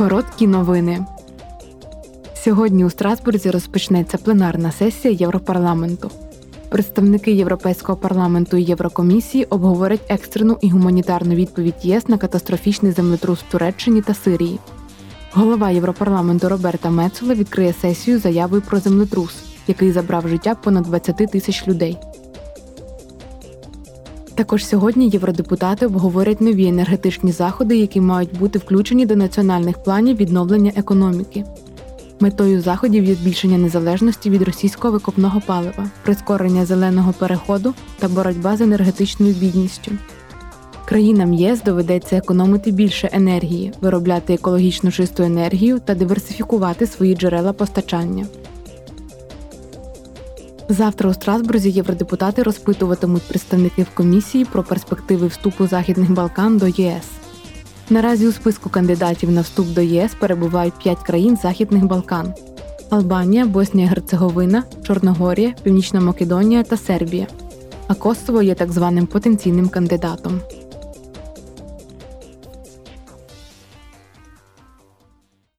Короткі новини. Сьогодні у Страсбурзі розпочнеться пленарна сесія Європарламенту. Представники Європейського парламенту і Єврокомісії обговорять екстрену і гуманітарну відповідь єС на катастрофічний землетрус в Туреччині та Сирії. Голова Європарламенту Роберта Мецола відкриє сесію заявою про землетрус, який забрав життя понад 20 тисяч людей. Також сьогодні євродепутати обговорять нові енергетичні заходи, які мають бути включені до національних планів відновлення економіки. Метою заходів є збільшення незалежності від російського викопного палива, прискорення зеленого переходу та боротьба з енергетичною бідністю. Країнам ЄС доведеться економити більше енергії, виробляти екологічно чисту енергію та диверсифікувати свої джерела постачання. Завтра у Страсбурзі євродепутати розпитуватимуть представників комісії про перспективи вступу Західних Балкан до ЄС. Наразі у списку кандидатів на вступ до ЄС перебувають п'ять країн Західних Балкан: Албанія, Боснія Герцеговина, Чорногорія, Північна Македонія та Сербія. А Косово є так званим потенційним кандидатом.